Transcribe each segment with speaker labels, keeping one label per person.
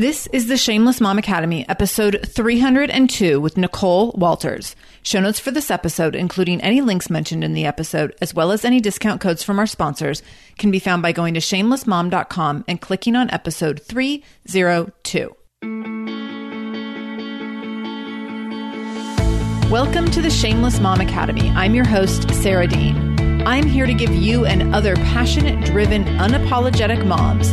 Speaker 1: This is the Shameless Mom Academy, episode 302 with Nicole Walters. Show notes for this episode, including any links mentioned in the episode, as well as any discount codes from our sponsors, can be found by going to shamelessmom.com and clicking on episode 302. Welcome to the Shameless Mom Academy. I'm your host, Sarah Dean. I'm here to give you and other passionate, driven, unapologetic moms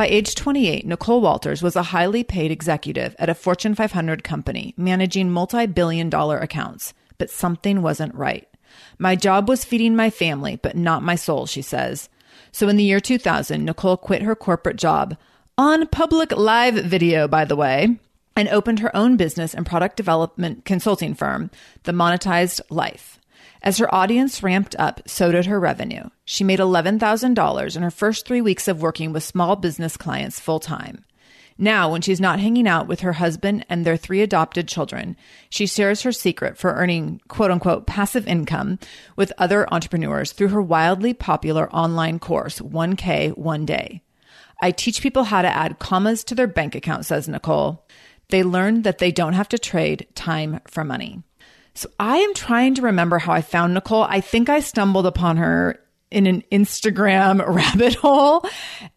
Speaker 1: By age 28, Nicole Walters was a highly paid executive at a Fortune 500 company managing multi billion dollar accounts, but something wasn't right. My job was feeding my family, but not my soul, she says. So in the year 2000, Nicole quit her corporate job on public live video, by the way, and opened her own business and product development consulting firm, The Monetized Life. As her audience ramped up, so did her revenue. She made $11,000 in her first three weeks of working with small business clients full time. Now, when she's not hanging out with her husband and their three adopted children, she shares her secret for earning quote unquote passive income with other entrepreneurs through her wildly popular online course, 1K One Day. I teach people how to add commas to their bank account, says Nicole. They learn that they don't have to trade time for money. So I am trying to remember how I found Nicole. I think I stumbled upon her in an Instagram rabbit hole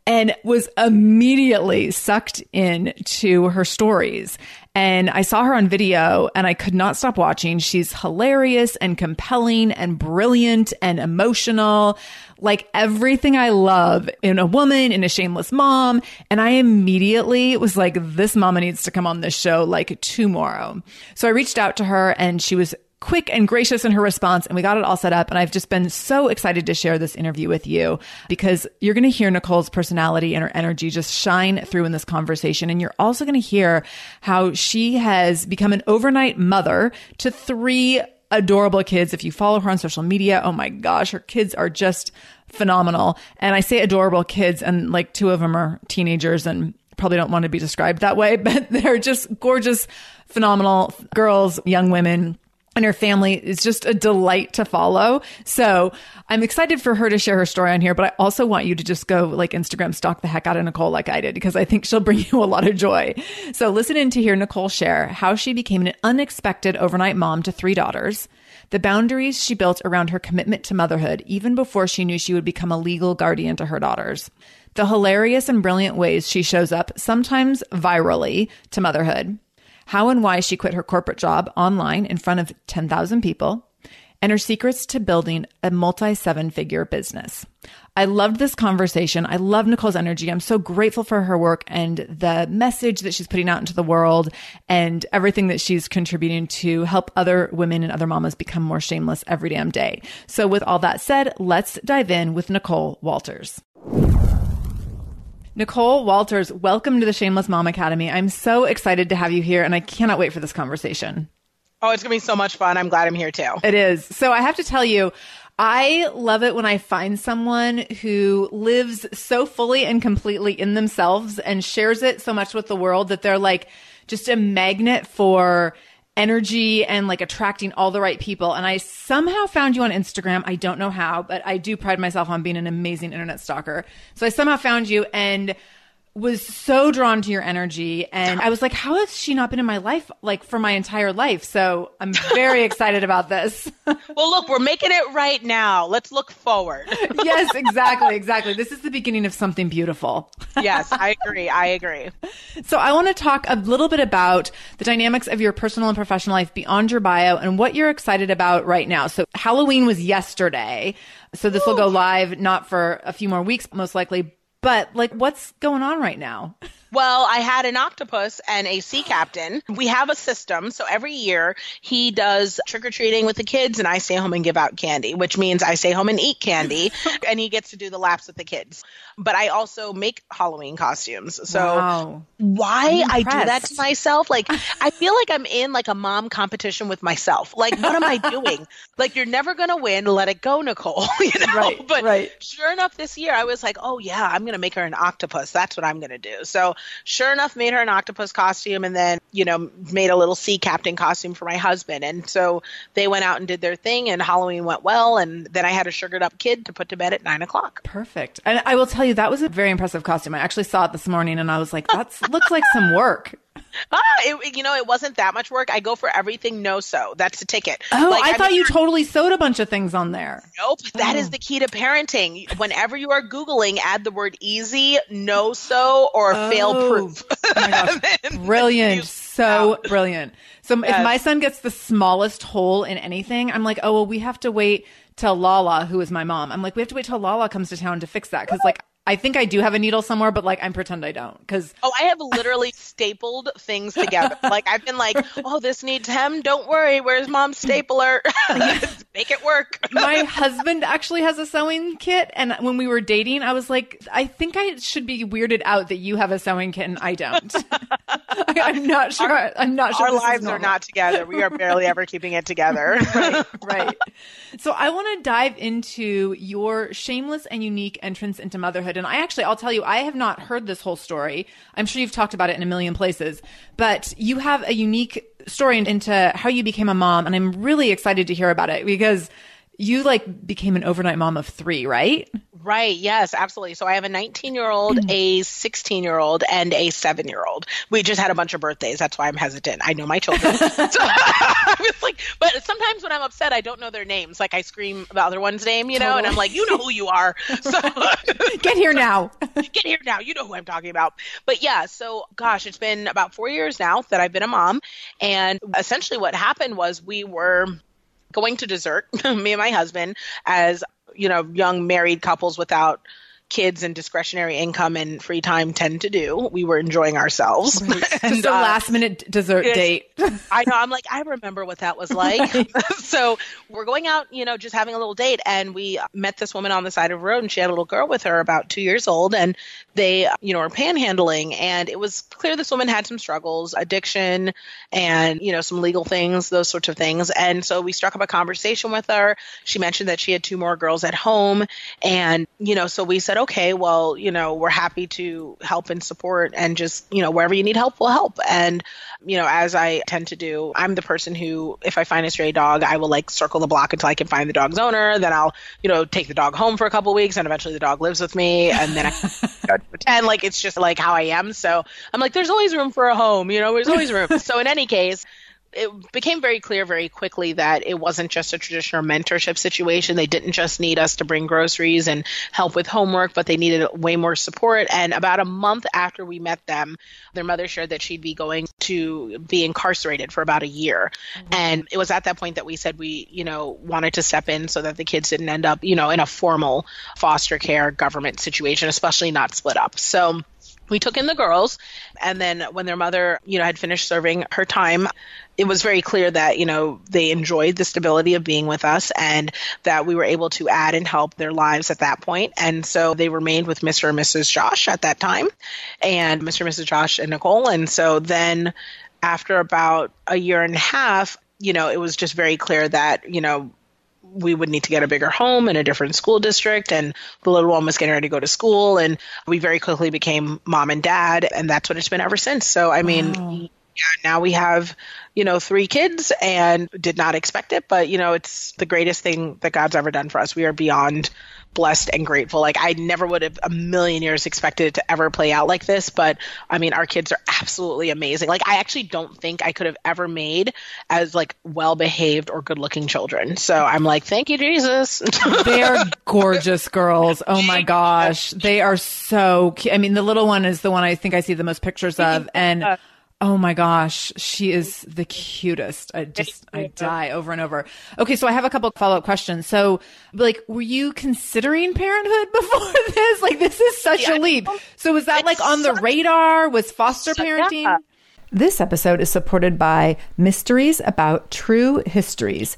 Speaker 1: and was immediately sucked into her stories. And I saw her on video and I could not stop watching. She's hilarious and compelling and brilliant and emotional. Like everything I love in a woman, in a shameless mom. And I immediately was like, this mama needs to come on this show like tomorrow. So I reached out to her and she was quick and gracious in her response and we got it all set up and I've just been so excited to share this interview with you because you're going to hear Nicole's personality and her energy just shine through in this conversation and you're also going to hear how she has become an overnight mother to three adorable kids. If you follow her on social media oh my gosh her kids are just phenomenal. And I say adorable kids and like two of them are teenagers and probably don't want to be described that way but they're just gorgeous phenomenal girls young women and her family is just a delight to follow. So I'm excited for her to share her story on here, but I also want you to just go like Instagram stalk the heck out of Nicole like I did because I think she'll bring you a lot of joy. So listen in to hear Nicole share how she became an unexpected overnight mom to three daughters, the boundaries she built around her commitment to motherhood even before she knew she would become a legal guardian to her daughters the hilarious and brilliant ways she shows up, sometimes virally, to motherhood, how and why she quit her corporate job online in front of 10,000 people, and her secrets to building a multi seven figure business. I loved this conversation. I love Nicole's energy. I'm so grateful for her work and the message that she's putting out into the world and everything that she's contributing to help other women and other mamas become more shameless every damn day. So, with all that said, let's dive in with Nicole Walters. Nicole Walters, welcome to the Shameless Mom Academy. I'm so excited to have you here and I cannot wait for this conversation.
Speaker 2: Oh, it's going to be so much fun. I'm glad I'm here too.
Speaker 1: It is. So I have to tell you, I love it when I find someone who lives so fully and completely in themselves and shares it so much with the world that they're like just a magnet for energy and like attracting all the right people. And I somehow found you on Instagram. I don't know how, but I do pride myself on being an amazing internet stalker. So I somehow found you and was so drawn to your energy and I was like, how has she not been in my life like for my entire life? So I'm very excited about this.
Speaker 2: well, look, we're making it right now. Let's look forward.
Speaker 1: yes, exactly, exactly. This is the beginning of something beautiful.
Speaker 2: yes, I agree. I agree.
Speaker 1: So I want to talk a little bit about the dynamics of your personal and professional life beyond your bio and what you're excited about right now. So Halloween was yesterday. So this Ooh. will go live not for a few more weeks, most likely, but like, what's going on right now?
Speaker 2: Well, I had an octopus and a sea captain. We have a system. So every year he does trick or treating with the kids, and I stay home and give out candy, which means I stay home and eat candy, and he gets to do the laps with the kids. But I also make Halloween costumes. So wow. why I do that to myself, like I feel like I'm in like a mom competition with myself. Like, what am I doing? like, you're never gonna win. Let it go, Nicole. you know?
Speaker 1: Right.
Speaker 2: But
Speaker 1: right.
Speaker 2: sure enough, this year I was like, oh yeah, I'm gonna make her an octopus. That's what I'm gonna do. So sure enough, made her an octopus costume and then, you know, made a little sea captain costume for my husband. And so they went out and did their thing and Halloween went well. And then I had a sugared up kid to put to bed at nine o'clock.
Speaker 1: Perfect. And I will tell you, that was a very impressive costume. I actually saw it this morning and I was like, that looks like some work.
Speaker 2: Ah, it, you know, it wasn't that much work. I go for everything no sew. That's the ticket.
Speaker 1: Oh, like, I, I thought mean, you totally sewed a bunch of things on there.
Speaker 2: Nope. That oh. is the key to parenting. Whenever you are Googling, add the word easy, no sew, or oh. fail proof.
Speaker 1: Oh brilliant. So brilliant. So yes. if my son gets the smallest hole in anything, I'm like, oh, well, we have to wait till Lala, who is my mom. I'm like, we have to wait till Lala comes to town to fix that. Cause like I think I do have a needle somewhere, but like I'm pretend I don't because
Speaker 2: oh, I have literally stapled things together. Like I've been like, oh, this needs hem. Don't worry, where's mom's stapler? Make it work.
Speaker 1: My husband actually has a sewing kit, and when we were dating, I was like, I think I should be weirded out that you have a sewing kit and I don't. I, am not sure. Our, I'm not sure.
Speaker 2: Our lives are not together. We are barely ever keeping it together.
Speaker 1: right, right. So I want to dive into your shameless and unique entrance into motherhood childhood. And I actually, I'll tell you, I have not heard this whole story. I'm sure you've talked about it in a million places, but you have a unique story into how you became a mom. And I'm really excited to hear about it because you like became an overnight mom of three, right?
Speaker 2: Right. Yes, absolutely. So I have a 19 year old, mm. a 16 year old, and a seven year old. We just had a bunch of birthdays. That's why I'm hesitant. I know my children. so I was like, but sometimes when I'm upset, I don't know their names. Like I scream the other one's name, you know, totally. and I'm like, you know who you are. So
Speaker 1: get here now.
Speaker 2: get here now. You know who I'm talking about. But yeah, so gosh, it's been about four years now that I've been a mom. And essentially what happened was we were going to dessert, me and my husband, as you know young married couples without kids and discretionary income and free time tend to do. We were enjoying ourselves. Right.
Speaker 1: and, Just a uh, last minute dessert date.
Speaker 2: I know. I'm like, I remember what that was like. Right. so we're going out, you know, just having a little date. And we met this woman on the side of the road and she had a little girl with her about two years old. And they, you know, were panhandling. And it was clear this woman had some struggles, addiction and, you know, some legal things, those sorts of things. And so we struck up a conversation with her. She mentioned that she had two more girls at home. And, you know, so we said, okay, well, you know, we're happy to help and support and just, you know, wherever you need help, we'll help. And, you know, as I tend to do, I'm the person who, if I find a stray dog, I will like circle the block until I can find the dog's owner. Then I'll, you know, take the dog home for a couple weeks and eventually the dog lives with me. And then I pretend like it's just like how I am. So I'm like, there's always room for a home, you know, there's always room. so in any case, it became very clear very quickly that it wasn't just a traditional mentorship situation. They didn't just need us to bring groceries and help with homework, but they needed way more support. And about a month after we met them, their mother shared that she'd be going to be incarcerated for about a year. Mm-hmm. And it was at that point that we said we, you know, wanted to step in so that the kids didn't end up, you know, in a formal foster care government situation, especially not split up. So we took in the girls. And then when their mother you know had finished serving her time it was very clear that you know they enjoyed the stability of being with us and that we were able to add and help their lives at that point. And so they remained with mr and mrs josh at that time and mr and mrs josh and nicole. And so then after about a year and a half you know it was just very clear that you know we would need to get a bigger home in a different school district and the little one was getting ready to go to school and we very quickly became mom and dad and that's what it's been ever since so i mean wow. Yeah, now we have you know three kids and did not expect it but you know it's the greatest thing that god's ever done for us we are beyond blessed and grateful. Like I never would have a million years expected it to ever play out like this, but I mean our kids are absolutely amazing. Like I actually don't think I could have ever made as like well behaved or good looking children. So I'm like, thank you, Jesus.
Speaker 1: they are gorgeous girls. Oh my gosh. They are so cute. I mean the little one is the one I think I see the most pictures of and Oh my gosh, she is the cutest. I just I die over and over. Okay, so I have a couple follow-up questions. So, like were you considering parenthood before this? Like this is such yeah, a leap. So was that like on the radar? Was foster parenting? This episode is supported by Mysteries About True Histories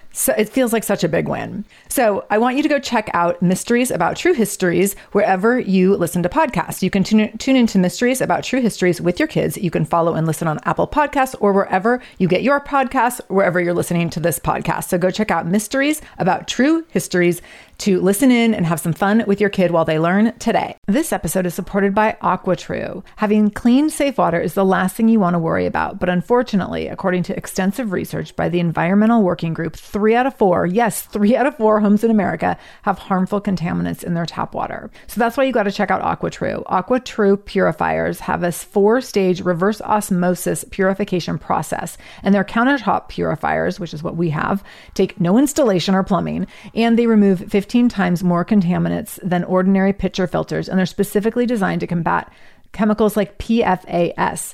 Speaker 1: So it feels like such a big win. So I want you to go check out Mysteries About True Histories wherever you listen to podcasts. You can tune, tune into Mysteries About True Histories with your kids. You can follow and listen on Apple Podcasts or wherever you get your podcasts, wherever you're listening to this podcast. So go check out Mysteries About True Histories to listen in and have some fun with your kid while they learn today. This episode is supported by AquaTru. Having clean, safe water is the last thing you want to worry about, but unfortunately, according to extensive research by the Environmental Working Group, three out of four, yes, three out of four homes in America have harmful contaminants in their tap water. So that's why you got to check out AquaTru. AquaTru purifiers have a four stage reverse osmosis purification process, and their countertop purifiers, which is what we have, take no installation or plumbing, and they remove 50 15 times more contaminants than ordinary pitcher filters, and they're specifically designed to combat chemicals like PFAS,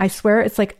Speaker 1: I swear it's like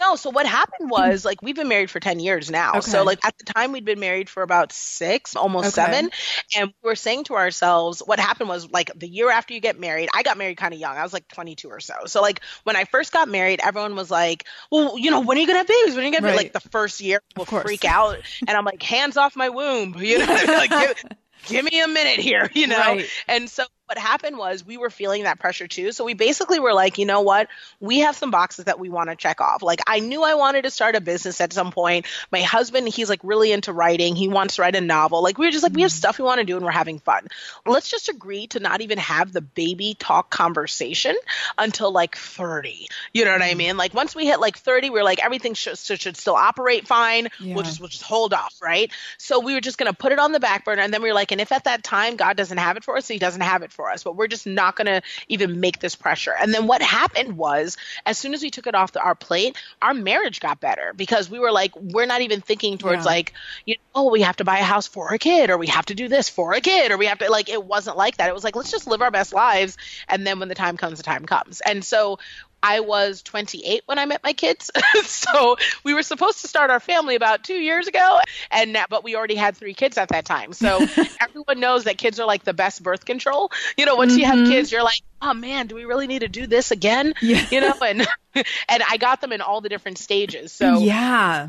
Speaker 2: No, so what happened hmm. was like we've been married for 10 years now.
Speaker 1: Okay.
Speaker 2: So like at the time we'd been married for about 6, almost
Speaker 1: Okay.
Speaker 2: 7, and we were saying to ourselves what happened was like the year after you get married, I got married kind of young. I was like 22 or so. So like when I first got married, everyone was like, "Well, you know, when are you going to have babies? When are you going to
Speaker 1: Right.
Speaker 2: like the first year
Speaker 1: we'll
Speaker 2: freak out." And I'm like, "Hands off my womb." You know, like give, give me a minute here, you know.
Speaker 1: Right.
Speaker 2: And so what happened was we were feeling that pressure too. So we basically were like, you know what? We have some boxes that we want to check off. Like I knew I wanted to start a business at some point. My husband, he's like really into writing. He wants to write a novel. Like we were just like, we have mm-hmm. stuff we want to do and we're having fun. Let's just agree to not even have the baby talk conversation until like 30. You know what I mm-hmm. mean? Like once we hit like 30, we are like, everything should, should, should still operate fine.
Speaker 1: Yeah.
Speaker 2: We'll just, we'll just hold off. Right. So we were just going to put it on the back burner. And then we were like, and if at that time God doesn't have it for us, he doesn't have it for us, but we're just not going to even make this pressure. And then what happened was, as soon as we took it off the, our plate, our marriage got better because we were like, we're not even thinking towards
Speaker 1: Yeah.
Speaker 2: like, you know, oh, we have to buy a house for a kid or we have to do this for a kid or we have to, like, it wasn't like that. It was like, let's just live our best lives. And then when the time comes, the time comes. And so, I was 28 when I met my kids. so we were supposed to start our family about two years ago, and now, but we already had three kids at that time. So everyone knows that kids are like the best birth control. You know, once you have mm-hmm. kids, you're like, oh man, do we really need to do this again?
Speaker 1: Yeah.
Speaker 2: You know, and and I got them in all the different stages. So
Speaker 1: yeah.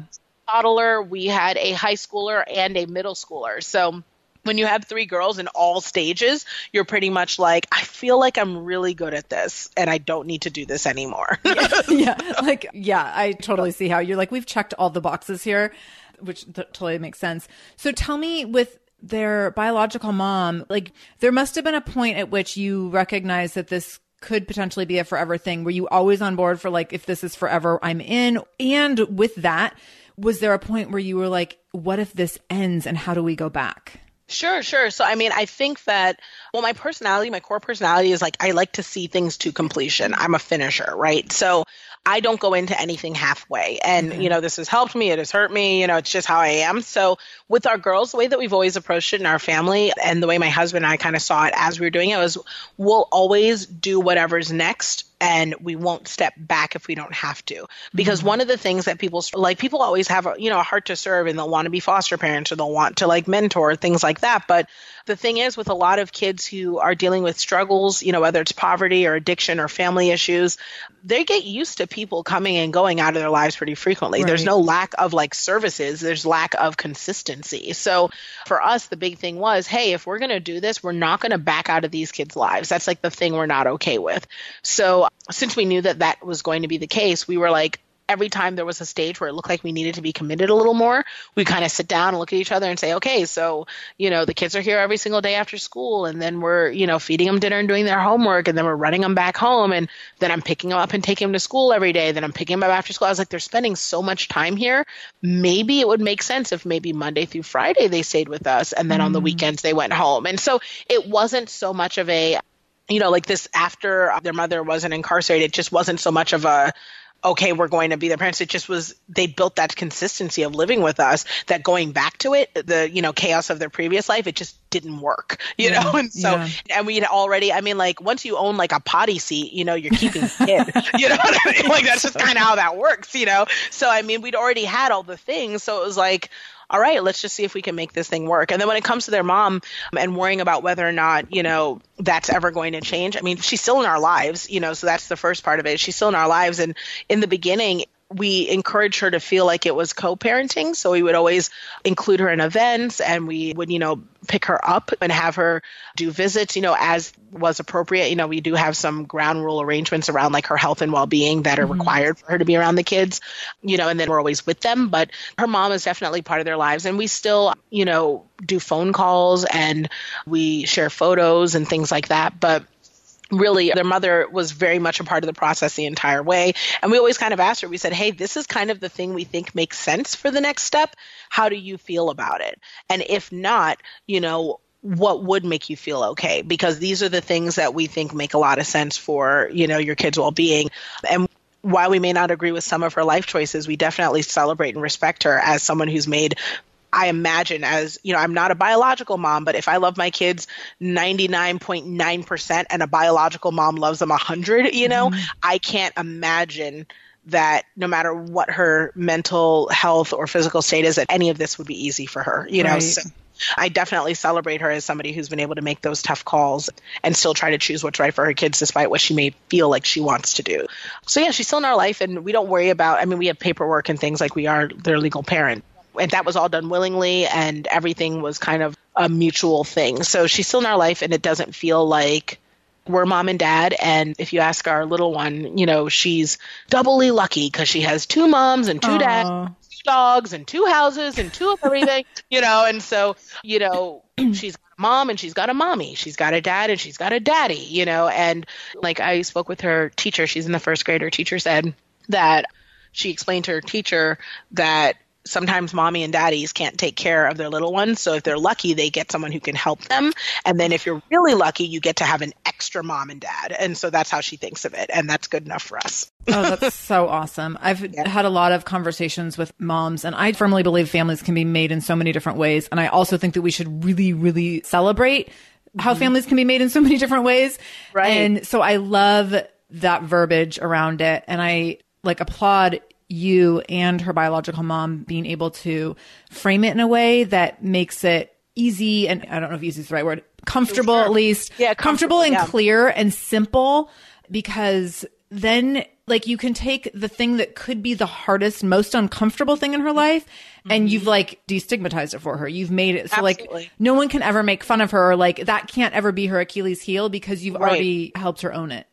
Speaker 2: toddler, we had a high schooler and a middle schooler. So when you have three girls in all stages, you're pretty much like, I feel like I'm really good at this and I don't need to do this anymore.
Speaker 1: yeah, like yeah, I totally see how you're like we've checked all the boxes here, which th- totally makes sense. So tell me with their biological mom, like there must have been a point at which you recognize that this could potentially be a forever thing. Were you always on board for like if this is forever, I'm in? And with that, was there a point where you were like, what if this ends and how do we go back?
Speaker 2: Sure, sure. So, I mean, I think that, well, my personality, my core personality is like, I like to see things to completion. I'm a finisher, right? So, I don't go into anything halfway. And, you know, this has helped me, it has hurt me, you know, it's just how I am. So, with our girls, the way that we've always approached it in our family and the way my husband and I kind of saw it as we were doing it was we'll always do whatever's next and we won't step back if we don't have to. Because mm-hmm. one of the things that people like people always have a you know a heart to serve and they'll want to be foster parents or they'll want to like mentor things like that. But the thing is with a lot of kids who are dealing with struggles you know whether it's poverty or addiction or family issues they get used to people coming and going out of their lives pretty frequently. There's no lack of like services. There's lack of consistency. So for us the big thing was hey if we're going to do this we're not going to back out of these kids lives. That's like the thing we're not okay with. So since we knew that that was going to be the case we were like every time there was a stage where it looked like we needed to be committed a little more, we kind of sit down and look at each other and say, okay, so, you know, the kids are here every single day after school, and then we're, you know, feeding them dinner and doing their homework, and then we're running them back home, and then I'm picking them up and taking them to school every day, then I'm picking them up after school. I was like, they're spending so much time here. Maybe it would make sense if maybe Monday through Friday they stayed with us, and then on the mm. weekends they went home. And so it wasn't so much of a, you know, like this after their mother wasn't incarcerated, it just wasn't so much of a, okay, we're going to be their parents. It just was, they built that consistency of living with us that going back to it, the, you know, chaos of their previous life, it just didn't work, you know? And so,
Speaker 1: yeah.
Speaker 2: and we'd already, I mean, like once you own like a potty seat, you know, you're keeping the kid, you know what I mean? Like that's just kind of how that works, you know? So, I mean, we'd already had all the things. So it was like, all right, let's just see if we can make this thing work. And then when it comes to their mom and worrying about whether or not, you know, that's ever going to change, I mean, she's still in our lives, you know, so that's the first part of it. She's still in our lives. And in the beginning, we encouraged her to feel like it was co-parenting. So we would always include her in events and we would you know pick her up and have her do visits you know as was appropriate. You know we do have some ground rule arrangements around like her health and well-being that are mm-hmm. required for her to be around the kids you know and then we're always with them. But her mom is definitely part of their lives and we still you know do phone calls and we share photos and things like that. But really their mother was very much a part of the process the entire way. And we always kind of asked her we said hey this is kind of the thing we think makes sense for the next step. How do you feel about it? And if not you know what would make you feel okay? Because these are the things that we think make a lot of sense for you know your kids well-being. And while we may not agree with some of her life choices we definitely celebrate and respect her as someone who's made I imagine as, you know, I'm not a biological mom, but if I love my kids 99.9% and a biological mom loves them 100, you know, mm-hmm. I can't imagine that no matter what her mental health or physical state is, that any of this would be easy for her, you know.
Speaker 1: Right.
Speaker 2: So I definitely celebrate her as somebody who's been able to make those tough calls and still try to choose what's right for her kids despite what she may feel like she wants to do. So yeah, she's still in our life and we don't worry about I mean we have paperwork and things like we are their legal parent. And that was all done willingly and everything was kind of a mutual thing. So she's still in our life and it doesn't feel like we're mom and dad. And if you ask our little one you know she's doubly lucky because she has two moms and two dads two dogs and two houses and two of everything you know. And so you know she's got a mom and she's got a mommy. She's got a dad and she's got a daddy you know. And like i spoke with her teacher she's in the first grade her teacher said that she explained to her teacher that sometimes mommy and daddies can't take care of their little ones. So if they're lucky, they get someone who can help them. And then if you're really lucky, you get to have an extra mom and dad. And so that's how she thinks of it. And that's good enough for us.
Speaker 1: oh, that's so awesome. I've had a lot of conversations with moms, and I firmly believe families can be made in so many different ways. And I also think that we should really, really celebrate how mm-hmm. families can be made in so many different ways.
Speaker 2: Right.
Speaker 1: And so I love that verbiage around it. And I like applaud you and her biological mom being able to frame it in a way that makes it easy and I don't know if easy is the right word, comfortable at least.
Speaker 2: Yeah,
Speaker 1: comfortable,
Speaker 2: comfortable,
Speaker 1: and
Speaker 2: yeah.
Speaker 1: clear and simple because then like you can take the thing that could be the hardest, most uncomfortable thing in her life and mm-hmm. you've like destigmatized it for her. You've made it so like no one can ever make fun of her or like that can't ever be her Achilles heel because you've
Speaker 2: Right.
Speaker 1: already helped her own it.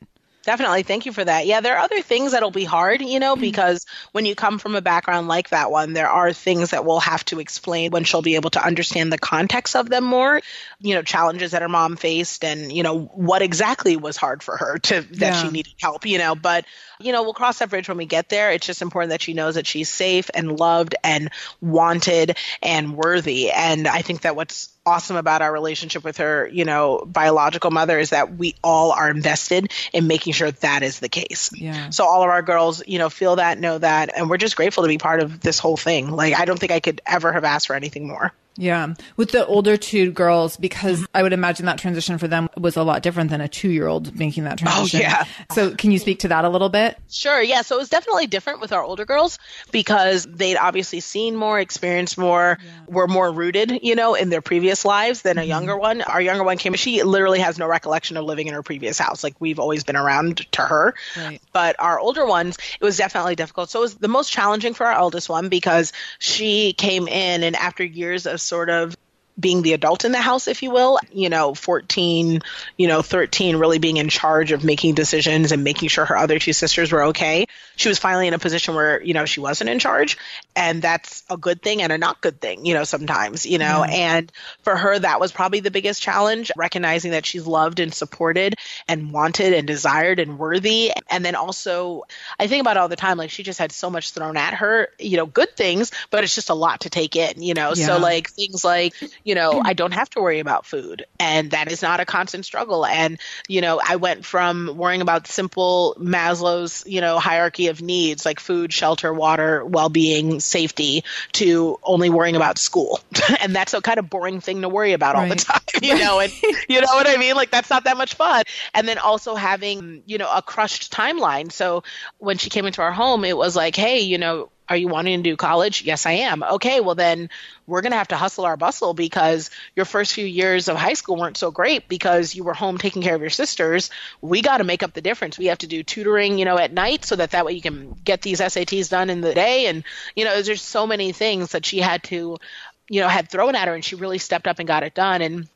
Speaker 2: Definitely. Thank you for that. Yeah, there are other things that'll be hard, you know, mm-hmm. because when you come from a background like that one, there are things that we'll have to explain when she'll be able to understand the context of them more, you know, challenges that her mom faced and, you know, what exactly was hard for her to that
Speaker 1: Yeah.
Speaker 2: she needed help, you know, but you know, we'll cross that bridge when we get there. It's just important that she knows that she's safe and loved and wanted and worthy. And I think that what's awesome about our relationship with her, you know, biological mother is that we all are invested in making sure that is the case.
Speaker 1: Yeah.
Speaker 2: So all of our girls, you know, feel that, know that, and we're just grateful to be part of this whole thing. Like I don't think I could ever have asked for anything more.
Speaker 1: Yeah. With the older two girls, because mm-hmm. I would imagine that transition for them was a lot different than a two year old making that oh, transition.
Speaker 2: Oh, yeah.
Speaker 1: So can you speak to that a little bit?
Speaker 2: Sure, yeah. So it was definitely different with our older girls because they'd obviously seen more, experienced more, were more rooted, you know, in their previous lives than a mm-hmm. younger one. Our younger one came, she literally has no recollection of living in her previous house. Like we've always been around to her.
Speaker 1: Right.
Speaker 2: But our older ones, it was definitely difficult. So it was the most challenging for our eldest one because she came in and after years of sort of being the adult in the house, if you will, you know, 14, you know, 13, really being in charge of making decisions and making sure her other two sisters were okay. She was finally in a position where, you know, she wasn't in charge. And that's a good thing and a not good thing, you know, sometimes, you know. Mm-hmm. And for her, that was probably the biggest challenge, recognizing that she's loved and supported and wanted and desired and worthy. And then also, I think about all the time, like she just had so much thrown at her, you know, good things, but it's just a lot to take in, you know.
Speaker 1: Yeah.
Speaker 2: So, like, things like, you know, mm-hmm. I don't have to worry about food, and that is not a constant struggle. And, you know, I went from worrying about simple Maslow's, you know, hierarchy of needs like food, shelter, water, well being, safety to only worrying about school. and that's a kind of boring thing to worry about all the time, you know, and you know what I mean? Like, that's not that much fun. And then also having, you know, a crushed timeline. So when she came into our home, it was like, hey, you know, are you wanting to do college? Yes, I am. Okay, well then we're going to have to hustle our bustle because your first few years of high school weren't so great because you were home taking care of your sisters. We got to make up the difference. We have to do tutoring, you know, at night so that that way you can get these SATs done in the day and you know, there's so many things that she had to you know, had thrown at her and she really stepped up and got it done and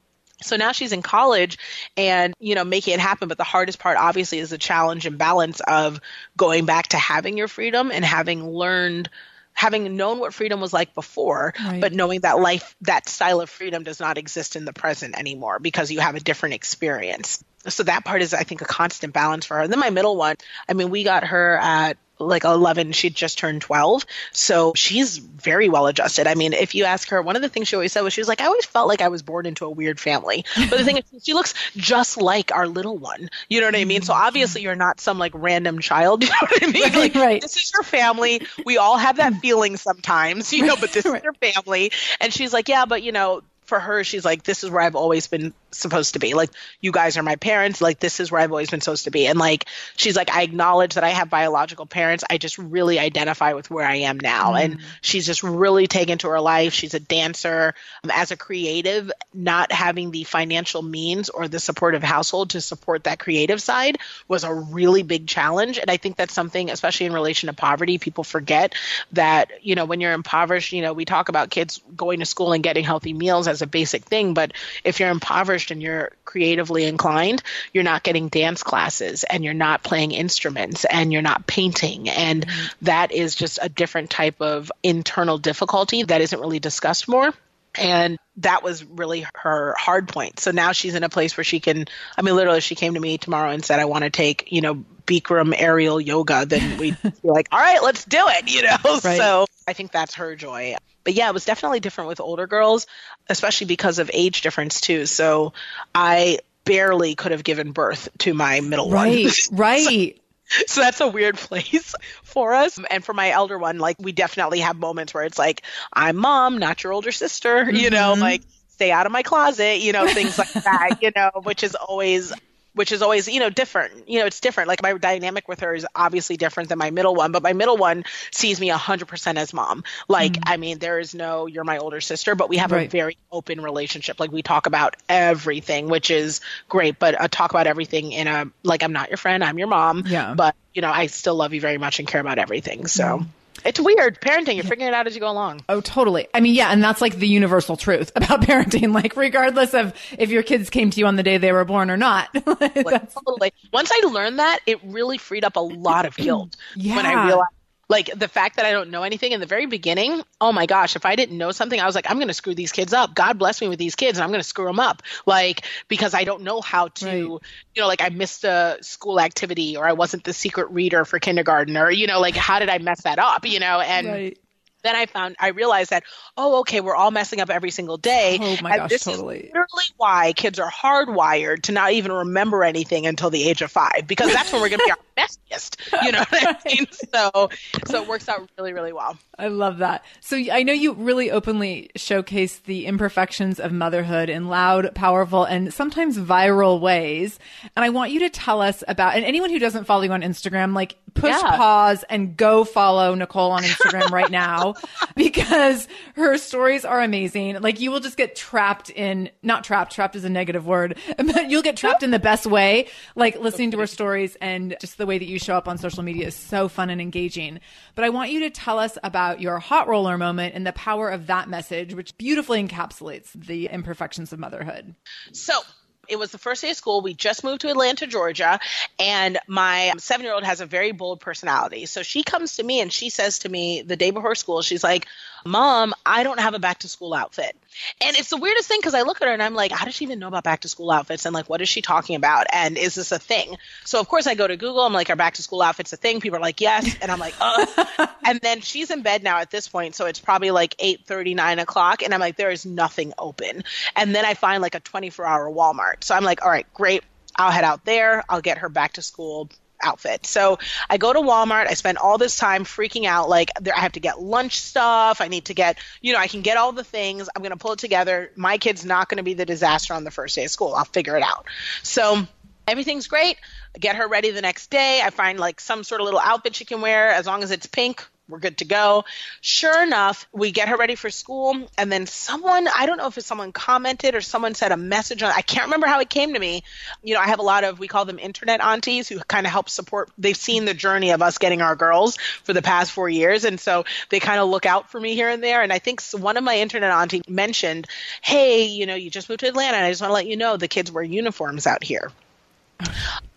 Speaker 2: so now she's in college and, you know, making it happen. But the hardest part, obviously, is the challenge and balance of going back to having your freedom and having learned, having known what freedom was like before,
Speaker 1: Right.
Speaker 2: but knowing that life, that style of freedom does not exist in the present anymore because you have a different experience. So that part is, I think, a constant balance for her. And then my middle one, I mean, we got her at like 11 she'd just turned 12 so she's very well adjusted. I mean if you ask her one of the things she always said was she was like i always felt like i was born into a weird family. But the thing is she looks just like our little one. You know what i mean? So mm-hmm. obviously you're not some like random child. You know what i mean?
Speaker 1: Right,
Speaker 2: like
Speaker 1: right.
Speaker 2: this is your family. We all have that feeling sometimes you know but this is your family. And she's like yeah but you know for her she's like this is where i've always been supposed to be. Like, you guys are my parents. Like, this is where I've always been supposed to be. And like, she's like, I acknowledge that I have biological parents. I just really identify with where I am now. Mm. And she's just really taken to her life. She's a dancer. Um, as a creative, not having the financial means or the supportive household to support that creative side was a really big challenge. And I think that's something, especially in relation to poverty, people forget that, you know, when you're impoverished, you know, we talk about kids going to school and getting healthy meals as a basic thing. But if you're impoverished and you're creatively inclined, you're not getting dance classes and you're not playing instruments and you're not painting. And mm-hmm. that is just a different type of internal difficulty that isn't really discussed more. And that was really her hard point. So now she's in a place where she can, I mean, literally, she came to me tomorrow and said, I want to take, you know, Bikram aerial yoga. Then we'd be like, all right, let's do it, you know? Right. So I think that's her joy. But yeah, it was definitely different with older girls, especially because of age difference too. So I barely could have given birth to my middle
Speaker 1: right,
Speaker 2: one.
Speaker 1: Right.
Speaker 2: so, so that's a weird place for us. And for my elder one, like we definitely have moments where it's like, I'm mom, not your older sister, mm-hmm. you know, mm-hmm. like stay out of my closet, you know, things like that, you know, which is always which is always you know different you know it's different like my dynamic with her is obviously different than my middle one but my middle one sees me 100% as mom like mm-hmm. i mean there is no you're my older sister but we have right. a very open relationship like we talk about everything which is great but uh, talk about everything in a like i'm not your friend i'm your mom
Speaker 1: yeah
Speaker 2: but you know i still love you very much and care about everything so mm-hmm. It's weird parenting. You're figuring it out as you go along.
Speaker 1: Oh, totally. I mean, yeah, and that's like the universal truth about parenting. Like, regardless of if your kids came to you on the day they were born or not.
Speaker 2: like, totally. Once I learned that, it really freed up a lot of guilt
Speaker 1: yeah.
Speaker 2: when I realized like the fact that I don't know anything in the very beginning, oh my gosh, if I didn't know something, I was like, I'm going to screw these kids up. God bless me with these kids and I'm going to screw them up. Like, because I don't know how to, right. you know, like I missed a school activity or I wasn't the secret reader for kindergarten or, you know, like how did I mess that up, you know? And, right then I found I realized that oh okay we're all messing up every single day.
Speaker 1: Oh my gosh, this totally.
Speaker 2: Is literally why kids are hardwired to not even remember anything until the age of five because that's when we're going to be messiest. You know what I mean? So so it works out really really well.
Speaker 1: I love that. So I know you really openly showcase the imperfections of motherhood in loud, powerful, and sometimes viral ways. And I want you to tell us about, and anyone who doesn't follow you on Instagram, like push yeah. pause and go follow Nicole on Instagram right now because her stories are amazing. Like you will just get trapped in, not trapped, trapped is a negative word, but you'll get trapped in the best way. Like listening to her stories and just the way that you show up on social media is so fun and engaging. But I want you to tell us about your hot roller moment and the power of that message, which beautifully encapsulates the imperfections of motherhood.
Speaker 2: So, it was the first day of school. We just moved to Atlanta, Georgia, and my seven year old has a very bold personality. So she comes to me and she says to me the day before school, she's like, Mom, I don't have a back to school outfit. And it's the weirdest thing because I look at her and I'm like, how does she even know about back to school outfits? And like, what is she talking about? And is this a thing? So of course I go to Google. I'm like, are back to school outfits a thing? People are like, yes. And I'm like, uh. and then she's in bed now at this point. So it's probably like 8 39 o'clock. And I'm like, there is nothing open. And then I find like a 24 hour Walmart. So I'm like, all right, great. I'll head out there. I'll get her back to school outfit. So I go to Walmart. I spend all this time freaking out. Like I have to get lunch stuff. I need to get, you know, I can get all the things. I'm going to pull it together. My kid's not going to be the disaster on the first day of school. I'll figure it out. So everything's great. I get her ready the next day. I find like some sort of little outfit she can wear as long as it's pink we're good to go. Sure enough, we get her ready for school, and then someone, I don't know if it's someone commented or someone said a message on, I can't remember how it came to me. You know, I have a lot of, we call them internet aunties who kind of help support, they've seen the journey of us getting our girls for the past four years. And so they kind of look out for me here and there. And I think one of my internet aunties mentioned, hey, you know, you just moved to Atlanta, and I just want to let you know the kids wear uniforms out here.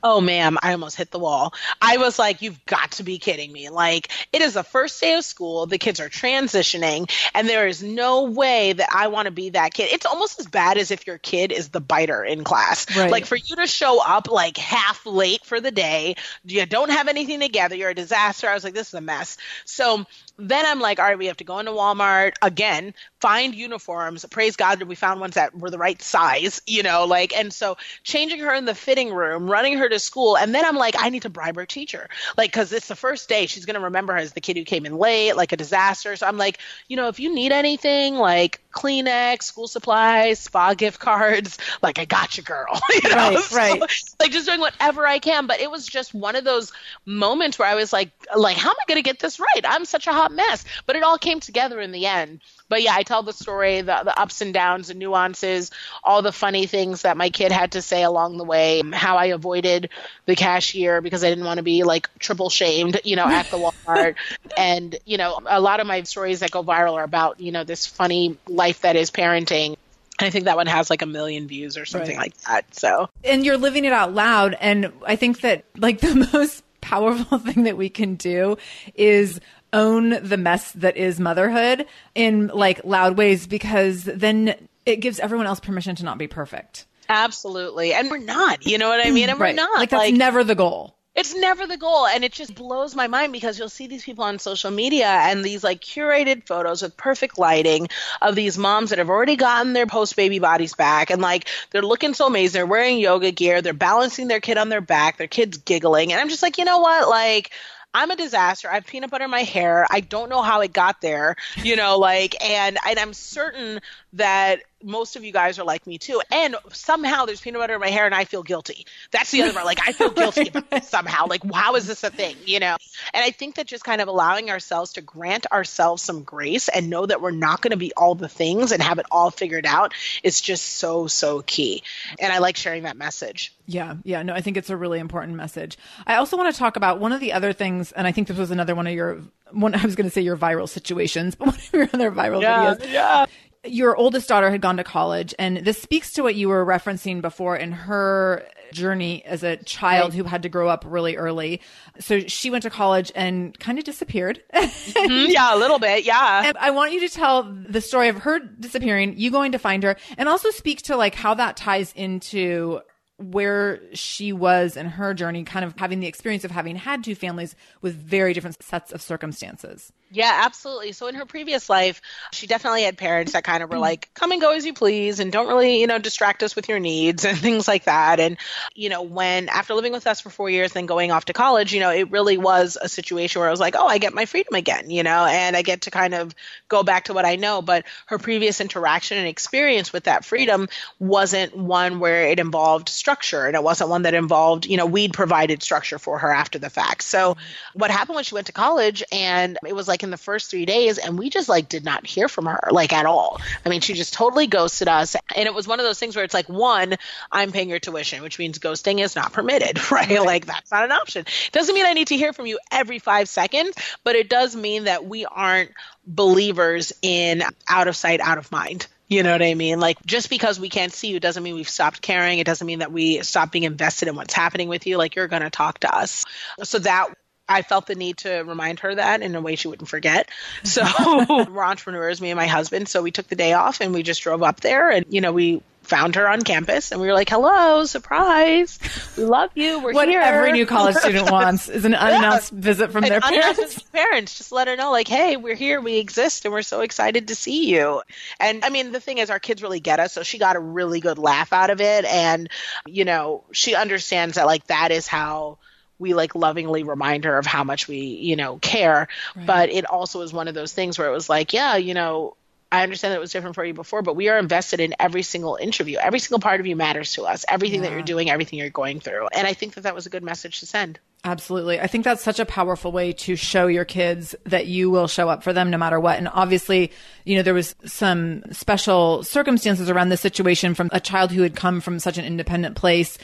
Speaker 2: Oh, ma'am, I almost hit the wall. I was like, you've got to be kidding me. Like, it is the first day of school. The kids are transitioning, and there is no way that I want to be that kid. It's almost as bad as if your kid is the biter in class. Right. Like, for you to show up like half late for the day, you don't have anything together, you're a disaster. I was like, this is a mess. So then I'm like, all right, we have to go into Walmart again, find uniforms. Praise God that we found ones that were the right size, you know, like, and so changing her in the fitting room, running her her to school. And then I'm like, I need to bribe her teacher. Like, cause it's the first day. She's going to remember her as the kid who came in late, like a disaster. So I'm like, you know, if you need anything like Kleenex, school supplies, spa gift cards, like I got you, girl. you know?
Speaker 1: Right,
Speaker 2: so,
Speaker 1: right.
Speaker 2: Like just doing whatever I can. But it was just one of those moments where I was like, like, how am I going to get this right? I'm such a hot mess. But it all came together in the end. But yeah, I tell the story, the, the ups and downs, the nuances, all the funny things that my kid had to say along the way, how I avoided the cashier because I didn't want to be like triple shamed, you know, at the Walmart. and, you know, a lot of my stories that go viral are about, you know, this funny life that is parenting. And I think that one has like a million views or something
Speaker 1: Right.
Speaker 2: like that. So
Speaker 1: and you're living it out loud and i think that like the most powerful thing that we can do is own the mess that is motherhood in like loud ways because then it gives everyone else permission to not be perfect
Speaker 2: absolutely. And we're not, you know what I mean? And we're not.
Speaker 1: like that's never the goal
Speaker 2: It's never the goal. And it just blows my mind because you'll see these people on social media and these like curated photos with perfect lighting of these moms that have already gotten their post baby bodies back. And like they're looking so amazing. They're wearing yoga gear. They're balancing their kid on their back. Their kid's giggling. And I'm just like, you know what? Like, I'm a disaster. I have peanut butter in my hair. I don't know how it got there, you know, like, and, and I'm certain that most of you guys are like me too. And somehow there's peanut butter in my hair and I feel guilty. That's the other part. Like, I feel guilty somehow. Like, how is this a thing, you know? And I think that just kind of allowing ourselves to grant ourselves some grace and know that we're not going to be all the things and have it all figured out is just so, so key. And I like sharing that message.
Speaker 1: Yeah, yeah, no, I think it's a really important message. I also want to talk about one of the other things, and I think this was another one of your one. I was going to say your viral situations, but one of your other viral videos.
Speaker 2: yeah.
Speaker 1: Your oldest daughter had gone to college, and this speaks to what you were referencing before in her journey as a child who had to grow up really early. So she went to college and kind of disappeared.
Speaker 2: Mhm, yeah, a little bit. Yeah.
Speaker 1: And I want you to tell the story of her disappearing, you going to find her, and also speak to like how that ties into where she was in her journey, kind of having the experience of having had two families with very different sets of circumstances.
Speaker 2: Yeah, absolutely. So in her previous life, she definitely had parents that kind of were like, come and go as you please and don't really, you know, distract us with your needs and things like that. And, you know, when after living with us for four years, then going off to college, you know, it really was a situation where I was like, oh, I get my freedom again, you know, and I get to kind of go back to what I know. But her previous interaction and experience with that freedom wasn't one where it involved structure and it wasn't one that involved, you know, we'd provided structure for her after the fact. So what happened when she went to college and it was like in the first three days and we just like did not hear from her like at all. I mean, she just totally ghosted us. And it was one of those things where it's like, one, I'm paying your tuition, which means ghosting is not permitted, right? Like that's not an option. Doesn't mean I need to hear from you every five seconds, but it does mean that we aren't believers in out of sight, out of mind. You know what I mean? Like just because we can't see you doesn't mean we've stopped caring. It doesn't mean that we stop being invested in what's happening with you. Like you're going to talk to us. So that I felt the need to remind her that in a way she wouldn't forget. So we're entrepreneurs, me and my husband. So we took the day off and we just drove up there and, you know, we found her on campus and we were like, hello, surprise. We love you. We're
Speaker 1: What
Speaker 2: here.
Speaker 1: every new college student wants is an unannounced visit from
Speaker 2: And
Speaker 1: their parents.
Speaker 2: parents just let her know like hey we're here we exist and we're so excited to see you and i mean the thing is our kids really get us so she got a really good laugh out of it and you know she understands that like that is how we like lovingly remind her of how much we you know care but it also is one of those things where it was like yeah you know I understand that it was different for you before, but we are invested in every single interview. Every single part of you matters to us. Everything that you're doing, everything you're going through. And I think that that was a good message to send.
Speaker 1: Absolutely. I think that's such a powerful way to show your kids that you will show up for them no matter what. And obviously, you know, there was some special circumstances around this situation from a child who had come from such an independent place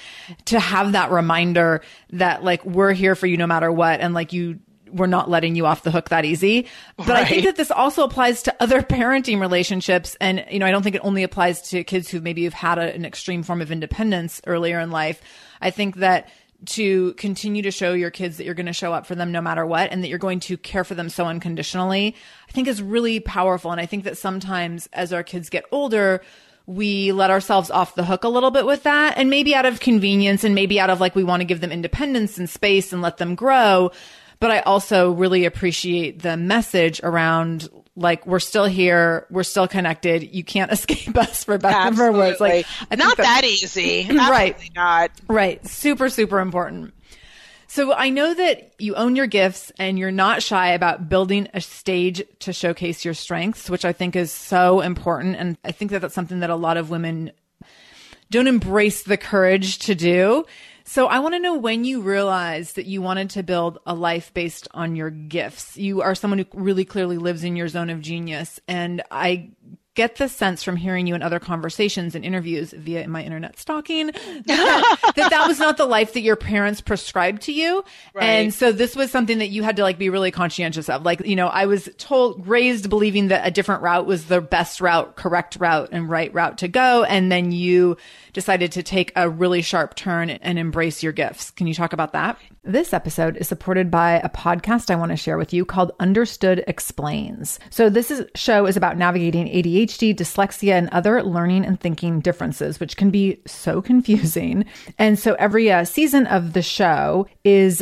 Speaker 1: to have that reminder that like we're here for you no matter what and like you we're not letting you off the hook that easy. But I think that this also applies to other parenting relationships. And, you know, I don't think it only applies to kids who maybe have had a, an extreme form of independence earlier in life. I think that to continue to show your kids that you're going to show up for them no matter what and that you're going to care for them so unconditionally, I think is really powerful. And I think that sometimes as our kids get older, we let ourselves off the hook a little bit with that and maybe out of convenience and maybe out of like we want to give them independence and space and let them grow but I also really appreciate the message around like we're still here, we're still connected. You can't escape us for better or for worse. Like
Speaker 2: not that easy,
Speaker 1: right?
Speaker 2: Not
Speaker 1: right. Super, super important. So I know that you own your gifts and you're not shy about building a stage to showcase your strengths, which I think is so important. And I think that that's something that a lot of women don't embrace the courage to do. So I want to know when you realized that you wanted to build a life based on your gifts. You are someone who really clearly lives in your zone of genius. And I get the sense from hearing you in other conversations and interviews via my internet stalking that, that, that was not the life that your parents prescribed to you. Right. And so this was something that you had to like be really conscientious of. Like, you know, I was told, raised believing that a different route was the best route, correct route and right route to go. And then you decided to take a really sharp turn and embrace your gifts. Can you talk about that? This episode is supported by a podcast I want to share with you called Understood Explains. So this is, show is about navigating ADHD, dyslexia, and other learning and thinking differences, which can be so confusing. And so every uh, season of the show is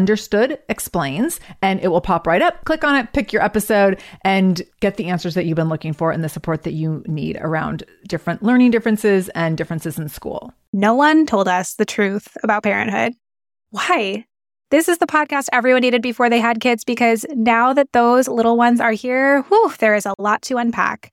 Speaker 1: Understood Explains, and it will pop right up. Click on it, pick your episode, and get the answers that you've been looking for and the support that you need around different learning differences and differences in school.
Speaker 3: No one told us the truth about parenthood. Why? This is the podcast everyone needed before they had kids because now that those little ones are here, whew, there is a lot to unpack.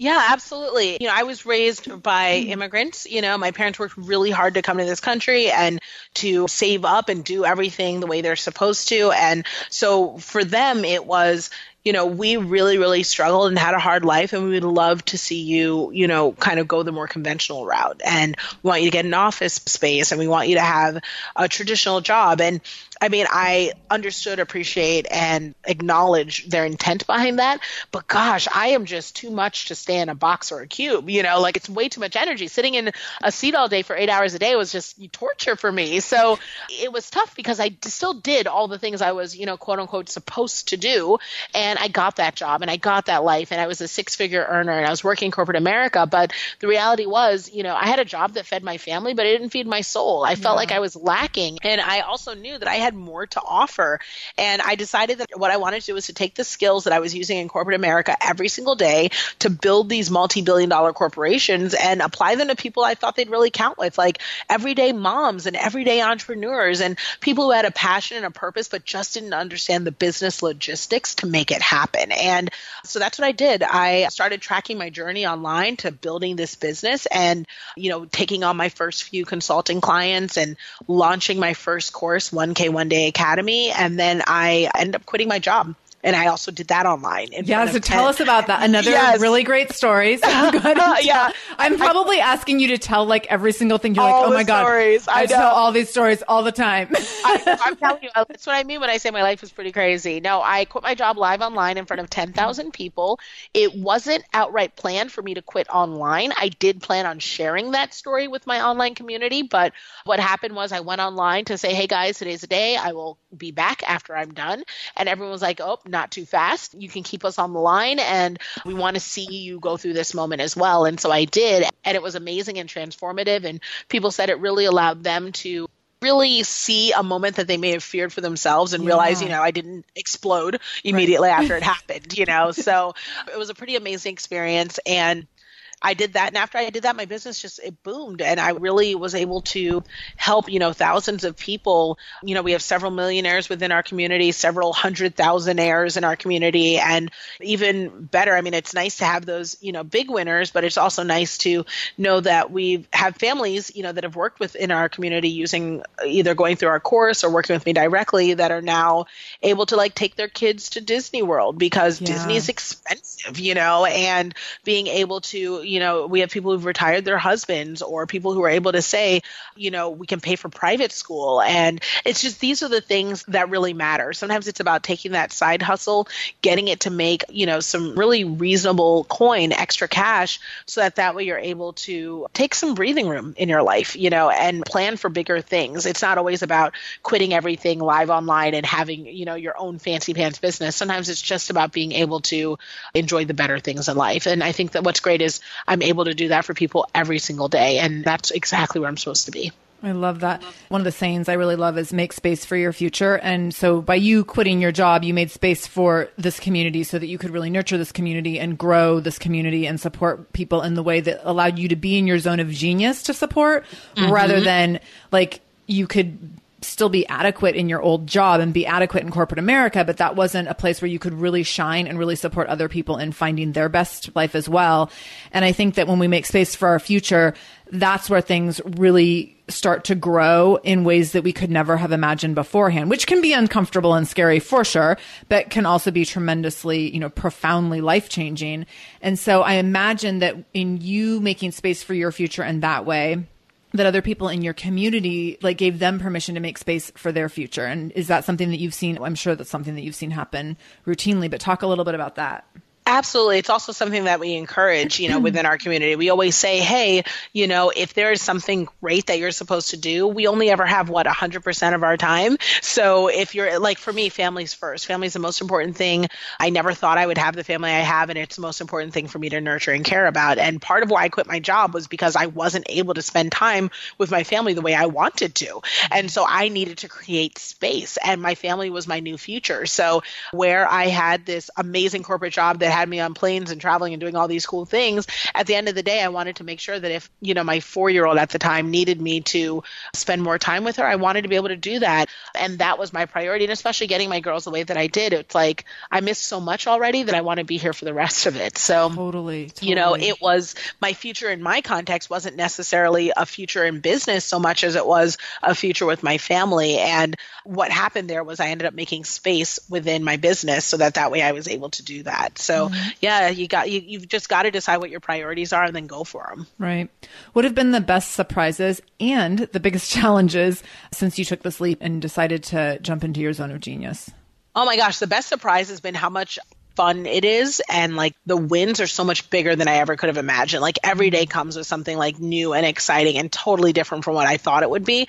Speaker 2: Yeah, absolutely. You know, I was raised by mm. immigrants. You know, my parents worked really hard to come to this country and to save up and do everything the way they're supposed to. And so for them, it was, you know, we really, really struggled and had a hard life, and we would love to see you, you know, kind of go the more conventional route. And we want you to get an office space, and we want you to have a traditional job. And I mean, I understood, appreciate, and acknowledge their intent behind that. But gosh, I am just too much to stay in a box or a cube. You know, like it's way too much energy. Sitting in a seat all day for eight hours a day was just torture for me. So it was tough because I still did all the things I was, you know, quote unquote, supposed to do. And I got that job and I got that life and I was a six figure earner and I was working corporate America. But the reality was, you know, I had a job that fed my family, but it didn't feed my soul. I felt yeah. like I was lacking. And I also knew that I had had more to offer. And I decided that what I wanted to do was to take the skills that I was using in corporate America every single day to build these multi billion dollar corporations and apply them to people I thought they'd really count with, like everyday moms and everyday entrepreneurs and people who had a passion and a purpose, but just didn't understand the business logistics to make it happen. And so that's what I did. I started tracking my journey online to building this business and, you know, taking on my first few consulting clients and launching my first course, 1K1Day academy and then I ended up quitting my job and I also did that online.
Speaker 1: Yeah, so tell us about that. Another yes. really great story. So yeah, I'm probably I, asking you to tell like every single thing. You're like, oh my god,
Speaker 2: stories.
Speaker 1: I, I tell all these stories all the time.
Speaker 2: I, am telling you, that's what I mean when I say my life is pretty crazy. No, I quit my job live online in front of 10,000 people. It wasn't outright planned for me to quit online. I did plan on sharing that story with my online community, but what happened was I went online to say, "Hey guys, today's the day. I will be back after I'm done," and everyone was like, "Oh." not too fast. You can keep us on the line and we want to see you go through this moment as well. And so I did. And it was amazing and transformative. And people said it really allowed them to really see a moment that they may have feared for themselves and yeah. realize, you know, I didn't explode immediately right. after it happened, you know. So it was a pretty amazing experience and I did that. And after I did that, my business just, it boomed. And I really was able to help, you know, thousands of people. You know, we have several millionaires within our community, several hundred thousandaires in our community. And even better, I mean, it's nice to have those, you know, big winners, but it's also nice to know that we have families, you know, that have worked within our community using uh, either going through our course or working with me directly that are now able to like take their kids to Disney World because yeah. Disney is expensive, you know, and being able to, you know, we have people who've retired their husbands or people who are able to say, you know, we can pay for private school. And it's just these are the things that really matter. Sometimes it's about taking that side hustle, getting it to make, you know, some really reasonable coin, extra cash, so that that way you're able to take some breathing room in your life, you know, and plan for bigger things. It's not always about quitting everything live online and having, you know, your own fancy pants business. Sometimes it's just about being able to enjoy the better things in life. And I think that what's great is I'm able to do that for people every single day. And that's exactly where I'm supposed to be.
Speaker 1: I love that. One of the sayings I really love is make space for your future. And so by you quitting your job, you made space for this community so that you could really nurture this community and grow this community and support people in the way that allowed you to be in your zone of genius to support mm-hmm. rather than like you could still be adequate in your old job and be adequate in corporate America, but that wasn't a place where you could really shine and really support other people in finding their best life as well. And I think that when we make space for our future, that's where things really start to grow in ways that we could never have imagined beforehand, which can be uncomfortable and scary for sure, but can also be tremendously, you know, profoundly life changing. And so I imagine that in you making space for your future in that way, that other people in your community like gave them permission to make space for their future? And is that something that you've seen? I'm sure that's something that you've seen happen routinely but talk a little bit about that
Speaker 2: Absolutely. It's also something that we encourage, you know, within our community. We always say, hey, you know, if there is something great that you're supposed to do, we only ever have what 100% of our time. So if you're like for me, family's first. Family's the most important thing. I never thought I would have the family I have and it's the most important thing for me to nurture and care about. And part of why I quit my job was because I wasn't able to spend time with my family the way I wanted to. And so I needed to create space and my family was my new future. So where I had this amazing corporate job that had me on planes and traveling and doing all these cool things. At the end of the day, I wanted to make sure that if, you know, my four year old at the time needed me to spend more time with her, I wanted to be able to do that. And that was my priority. And especially getting my girls the way that I did, it's like I missed so much already that I want to be here for the rest of it. So,
Speaker 1: totally, totally.
Speaker 2: you know, it was my future in my context wasn't necessarily a future in business so much as it was a future with my family. And what happened there was I ended up making space within my business so that that way I was able to do that. So mm-hmm. yeah, you got you you've just got to decide what your priorities are and then go for them.
Speaker 1: Right. What have been the best surprises and the biggest challenges since you took this leap and decided to jump into your zone of genius?
Speaker 2: Oh my gosh, the best surprise has been how much fun it is and like the wins are so much bigger than I ever could have imagined. Like every day comes with something like new and exciting and totally different from what I thought it would be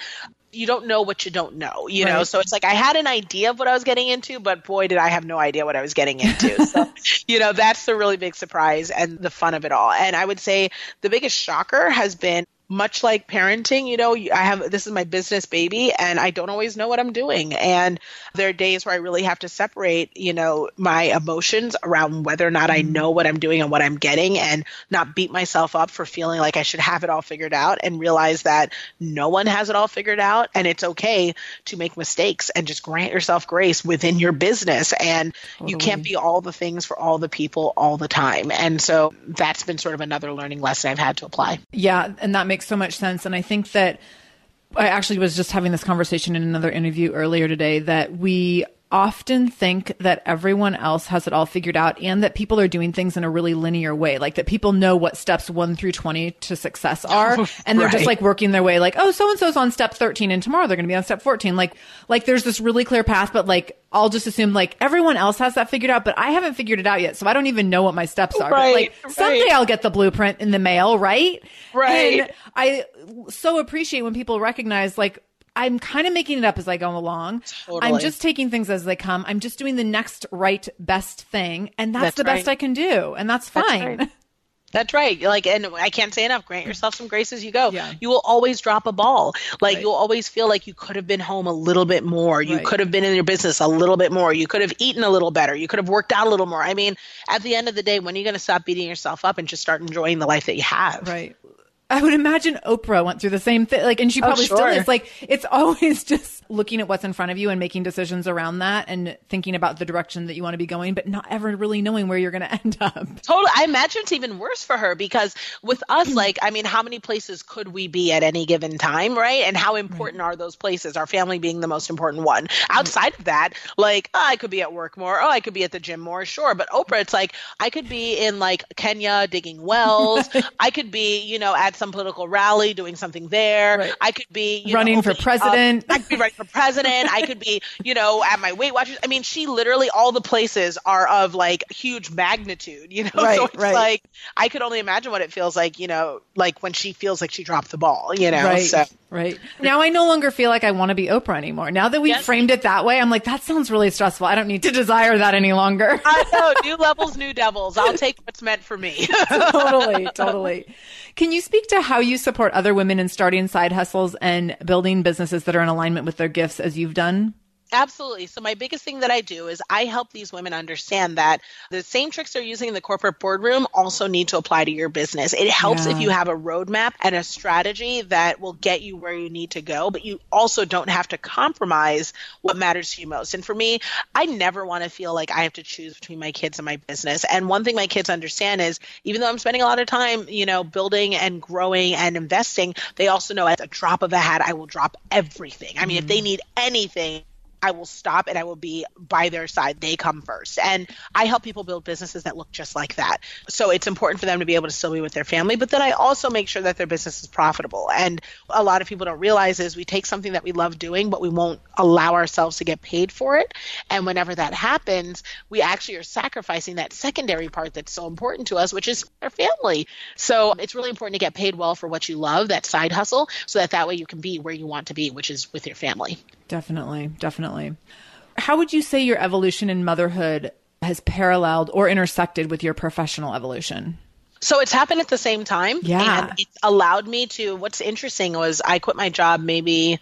Speaker 2: you don't know what you don't know, you right. know. So it's like I had an idea of what I was getting into, but boy, did I have no idea what I was getting into. so, you know, that's the really big surprise and the fun of it all. And I would say the biggest shocker has been much like parenting, you know, I have this is my business baby and I don't always know what I'm doing. And there are days where I really have to separate, you know, my emotions around whether or not I mm-hmm. know what I'm doing and what I'm getting and not beat myself up for feeling like I should have it all figured out and realize that no one has it all figured out and it's okay to make mistakes and just grant yourself grace within your business and totally. you can't be all the things for all the people all the time. And so that's been sort of another learning lesson I've had to apply.
Speaker 1: Yeah, and that makes makes so much sense. And I think that I actually was just having this conversation in another interview earlier today that we often think that everyone else has it all figured out and that people are doing things in a really linear way, like that people know what steps one through 20 to success are. And they're right. just like working their way like, oh, so and so's on step 13 and tomorrow they're going to be on step 14. Like, like there's this really clear path, but like, I'll just assume like everyone else has that figured out, but I haven't figured it out yet. So I don't even know what my steps are. Right, but like right. someday I'll get the blueprint in the mail, right?
Speaker 2: Right.
Speaker 1: And I so appreciate when people recognize like, I'm kind of making it up as I go along. Totally. I'm just taking things as they come. I'm just doing the next right best thing. And that's, that's the right. best I can do. And that's fine.
Speaker 2: That's right. That's right. Like, and I can't say enough. Grant yourself some grace as you go. Yeah. You will always drop a ball. Like, right. you'll always feel like you could have been home a little bit more. You right. could have been in your business a little bit more. You could have eaten a little better. You could have worked out a little more. I mean, at the end of the day, when are you going to stop beating yourself up and just start enjoying the life that you have?
Speaker 1: Right. I would imagine Oprah went through the same thing. Like, and she oh, probably oh, sure. still is. Like, it's always just looking at what's in front of you and making decisions around that and thinking about the direction that you want to be going, but not ever really knowing where you're going to end up.
Speaker 2: Totally. I imagine it's even worse for her because with us, mm. like, I mean, how many places could we be at any given time, right? And how important right. are those places? Our family being the most important one. Outside of that, like, oh, I could be at work more. Oh, I could be at the gym more. Sure. But Oprah, it's like, I could be in like Kenya digging wells. I could be, you know, at some political rally doing something there. Right. I could be
Speaker 1: running know, for uh, president.
Speaker 2: I could be running for president. I could be, you know, at my Weight Watchers. I mean, she literally all the places are of like huge magnitude. You know, right, so it's right. like I could only imagine what it feels like. You know, like when she feels like she dropped the ball. You know,
Speaker 1: right.
Speaker 2: so
Speaker 1: Right. Now I no longer feel like I want to be Oprah anymore. Now that we've yes. framed it that way, I'm like, that sounds really stressful. I don't need to desire that any longer.
Speaker 2: I know. New levels, new devils. I'll take what's meant for me.
Speaker 1: totally. Totally. Can you speak to how you support other women in starting side hustles and building businesses that are in alignment with their gifts as you've done?
Speaker 2: Absolutely. So my biggest thing that I do is I help these women understand that the same tricks they're using in the corporate boardroom also need to apply to your business. It helps yeah. if you have a roadmap and a strategy that will get you where you need to go, but you also don't have to compromise what matters to you most. And for me, I never want to feel like I have to choose between my kids and my business. And one thing my kids understand is even though I'm spending a lot of time, you know, building and growing and investing, they also know at a drop of a hat I will drop everything. I mean, mm-hmm. if they mm. need anything, I will stop and I will be by their side. They come first. And I help people build businesses that look just like that. So it's important for them to be able to still be with their family, but then I also make sure that their business is profitable. And a lot of people don't realize is we take something that we love doing, but we won't allow ourselves to get paid for it. And whenever that happens, we actually are sacrificing that secondary part that's so important to us, which is our family. So it's really important to get paid well for what you love, that side hustle, so that that way you can be where you want to be, which is with your family.
Speaker 1: Definitely, definitely. How would you say your evolution in motherhood has paralleled or intersected with your professional evolution?
Speaker 2: So it's happened at the same time.
Speaker 1: Yeah.
Speaker 2: And it's allowed me to, what's interesting was I quit my job maybe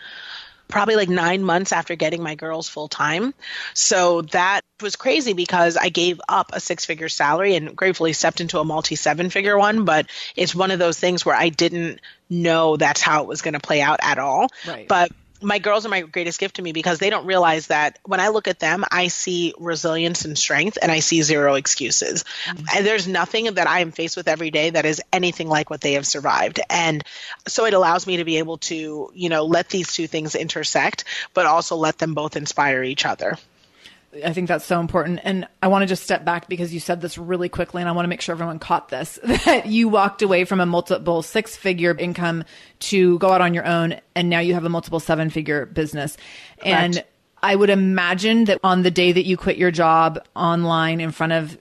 Speaker 2: probably like nine months after getting my girls full time. So that was crazy because I gave up a six figure salary and gratefully stepped into a multi seven figure one. But it's one of those things where I didn't know that's how it was going to play out at all. Right. But my girls are my greatest gift to me because they don't realize that when I look at them, I see resilience and strength and I see zero excuses. Mm-hmm. And there's nothing that I am faced with every day that is anything like what they have survived. And so it allows me to be able to, you know, let these two things intersect, but also let them both inspire each other.
Speaker 1: I think that's so important. And I want to just step back because you said this really quickly and I want to make sure everyone caught this that you walked away from a multiple six figure income to go out on your own and now you have a multiple seven figure business. Correct. And I would imagine that on the day that you quit your job online in front of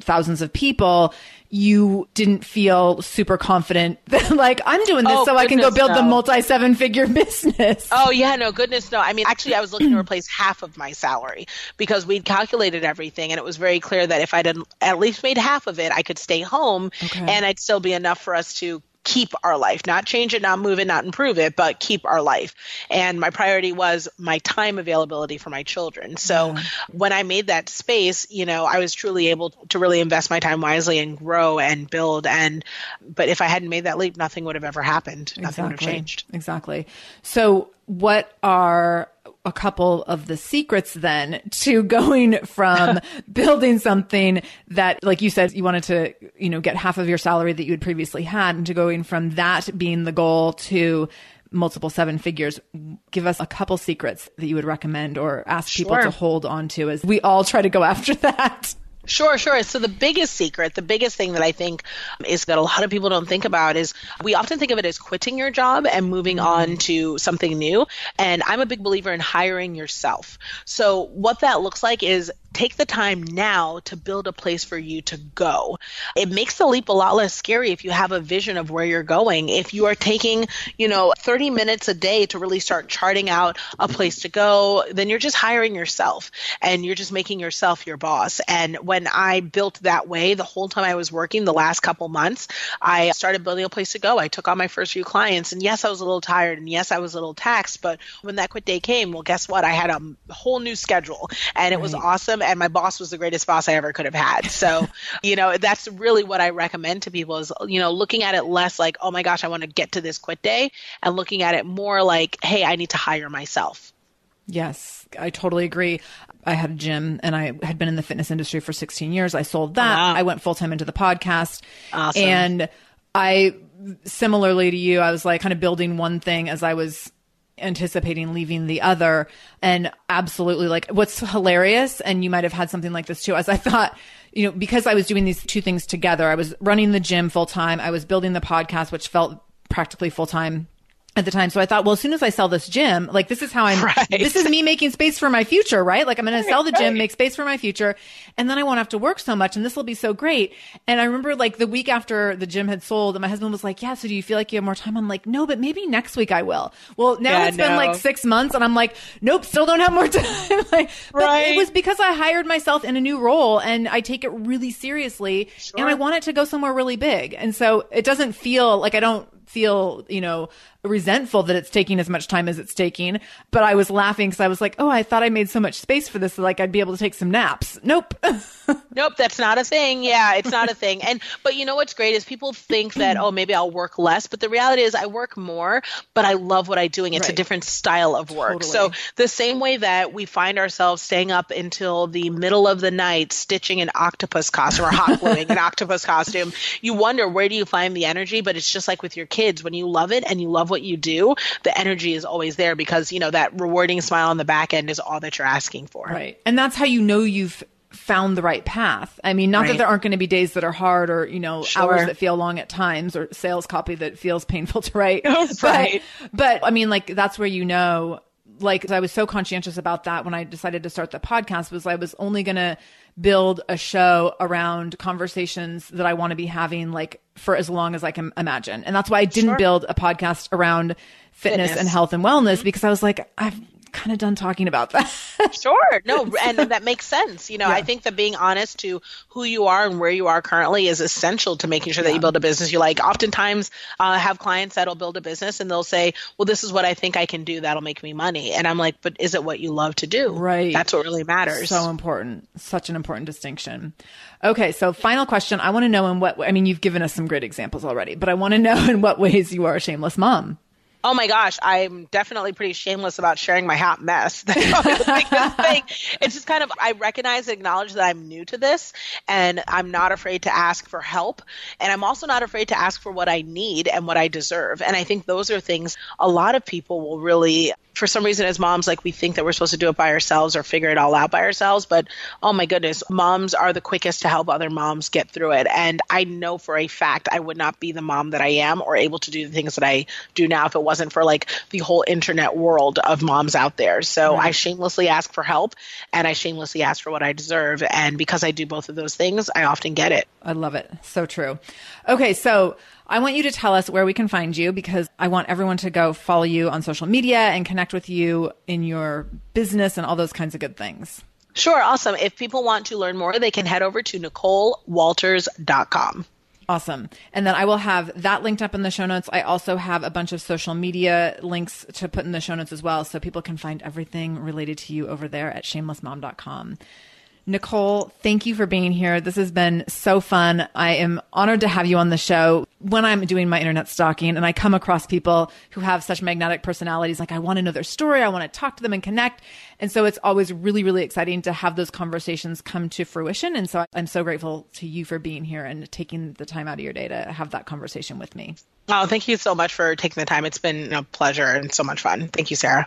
Speaker 1: thousands of people, you didn't feel super confident that like I'm doing this oh, so I can go build no. the multi seven figure business.
Speaker 2: Oh yeah, no goodness no. I mean actually I was looking to replace half of my salary because we'd calculated everything and it was very clear that if I'd at least made half of it, I could stay home okay. and I'd still be enough for us to keep our life, not change it, not move it, not improve it, but keep our life. And my priority was my time availability for my children. So yeah. when I made that space, you know, I was truly able to really invest my time wisely and grow and build. And, but if I hadn't made that leap, nothing would have ever happened. Nothing exactly. would have changed.
Speaker 1: Exactly. So what are a couple of the secrets then to going from building something that, like you said, you wanted to, you know, get half of your salary that you had previously had and to going from that being the goal to multiple seven figures. Give us a couple secrets that you would recommend or ask people to hold on to as we all try to go after that.
Speaker 2: Sure, sure. So the biggest secret, the biggest thing that I think is that a lot of people don't think about is we often think of it as quitting your job and moving mm-hmm. on to something new. And I'm a big believer in hiring yourself. So what that looks like is take the time now to build a place for you to go. It makes the leap a lot less scary if you have a vision of where you're going. If you are taking, you know, 30 minutes a day to really start charting out a place to go, then you're just hiring yourself and you're just making yourself your boss. And when I built that way, the whole time I was working, the last couple months, I started building a place to go. I took on my first few clients and yes, I was a little tired and yes, I was a little taxed, but when that quit day came, well, guess what? I had a whole new schedule and it was awesome and my boss was the greatest boss I ever could have had. So, you know, that's really what I recommend to people is, you know, looking at it less like, oh my gosh, I want to get to this quit day and looking at it more like, hey, I need to hire myself.
Speaker 1: Yes, I totally agree. I had a gym and I had been in the fitness industry for 16 years. I sold that.
Speaker 2: Wow.
Speaker 1: I went full time into the podcast.
Speaker 2: Awesome.
Speaker 1: And I, similarly to you, I was like kind of building one thing as I was anticipating leaving the other. And absolutely like what's hilarious, and you might have had something like this too, as I thought, you know, because I was doing these two things together, I was running the gym full time, I was building the podcast, which felt practically full time at the time. So I thought, well, as soon as I sell this gym, like this is how I'm,
Speaker 2: Right.
Speaker 1: this is me making space for my future, right? Like I'm going to sell the gym, make space for my future. And then I won't have to work so much and this will be so great. And I remember like the week after the gym had sold and my husband was like, yeah, so do you feel like you have more time? I'm like, no, but maybe next week I will. Well, now
Speaker 2: Yeah,
Speaker 1: it's been like six months and I'm like, nope, still don't have more time. like, but
Speaker 2: Right.
Speaker 1: it was because I hired myself in a new role and I take it really seriously and I want it to go somewhere really big. And so it doesn't feel like I don't feel, you know, resentful that it's taking as much time as it's taking. But I was laughing because I was like, oh, I thought I made so much space for this that like I'd be able to take some naps. Nope.
Speaker 2: Nope, that's not a thing. Yeah, it's not a thing. And but you know what's great is people think that oh maybe I'll work less, but the reality is I work more, but I love what I'm doing. It's a different style of work. So the same way that we find ourselves staying up until the middle of the night stitching an octopus costume or hot gluing an octopus costume, you wonder where do you find the energy? But it's just like with your kids, when you love it and you love what you do, the energy is always there because you know that rewarding smile on the back end is all that you're asking for.
Speaker 1: Right. And that's how you know you've found the right path. I mean, not that there aren't going to be days that are hard or, you know,
Speaker 2: Sure.
Speaker 1: hours that feel long at times or sales copy that feels painful to write.
Speaker 2: Right.
Speaker 1: But, but I mean, like, that's where you know, like, I was so conscientious about that when I decided to start the podcast was I was only going to build a show around conversations that I want to be having like for as long as I can imagine. And that's why I didn't
Speaker 2: Sure.
Speaker 1: build a podcast around fitness,
Speaker 2: Fitness.
Speaker 1: and health and wellness mm-hmm. because I was like, I've kind of done talking about that.
Speaker 2: Sure. No, and that makes sense. You know, I think that being honest to who you are and where you are currently is essential to making sure that you build a business you like. Oftentimes, uh, have clients that'll build a business and they'll say, "Well, this is what I think I can do that'll make me money," and I'm like, "But is it what you love to do?
Speaker 1: Right.
Speaker 2: That's what really matters."
Speaker 1: So important. Such an important distinction. Okay, so final question. I want to know in what I mean you've given us some great examples already, but I want to know in what ways you are a shameless mom.
Speaker 2: Oh my gosh, I'm definitely pretty shameless about sharing my hot mess. That's the thing. It's just kind of I recognize and acknowledge that I'm new to this and I'm not afraid to ask for help. And I'm also not afraid to ask for what I need and what I deserve. And I think those are things a lot of people will really for some reason as moms like we think that we're supposed to do it by ourselves or figure it all out by ourselves but oh my goodness moms are the quickest to help other moms get through it. And i know for a fact i would not be the mom that i am or able to do the things that i do now if it wasn't for like the whole internet world of moms out there. So i shamelessly ask for help and i shamelessly ask for what i deserve. And because i do both of those things i often get it.
Speaker 1: I love it. So true. Okay, so I want you to tell us where we can find you because I want everyone to go follow you on social media and connect with you in your business and all those kinds of good things.
Speaker 2: sure awesome if people want to learn more they can head over to nicolewalters.com
Speaker 1: Awesome. And then I will have that linked up in the show notes. I also have a bunch of social media links to put in the show notes as well. So people can find everything related to you over there at shamelessmom.com. Nicole, thank you for being here. This has been so fun. I am honored to have you on the show. When I'm doing my internet stalking and I come across people who have such magnetic personalities, like I want to know their story, I want to talk to them and connect. And so it's always really, really exciting to have those conversations come to fruition. And so I'm so grateful to you for being here and taking the time out of your day to have that conversation with me.
Speaker 2: Oh, thank you so much for taking the time. It's been a pleasure and so much fun. Thank you, Sarah.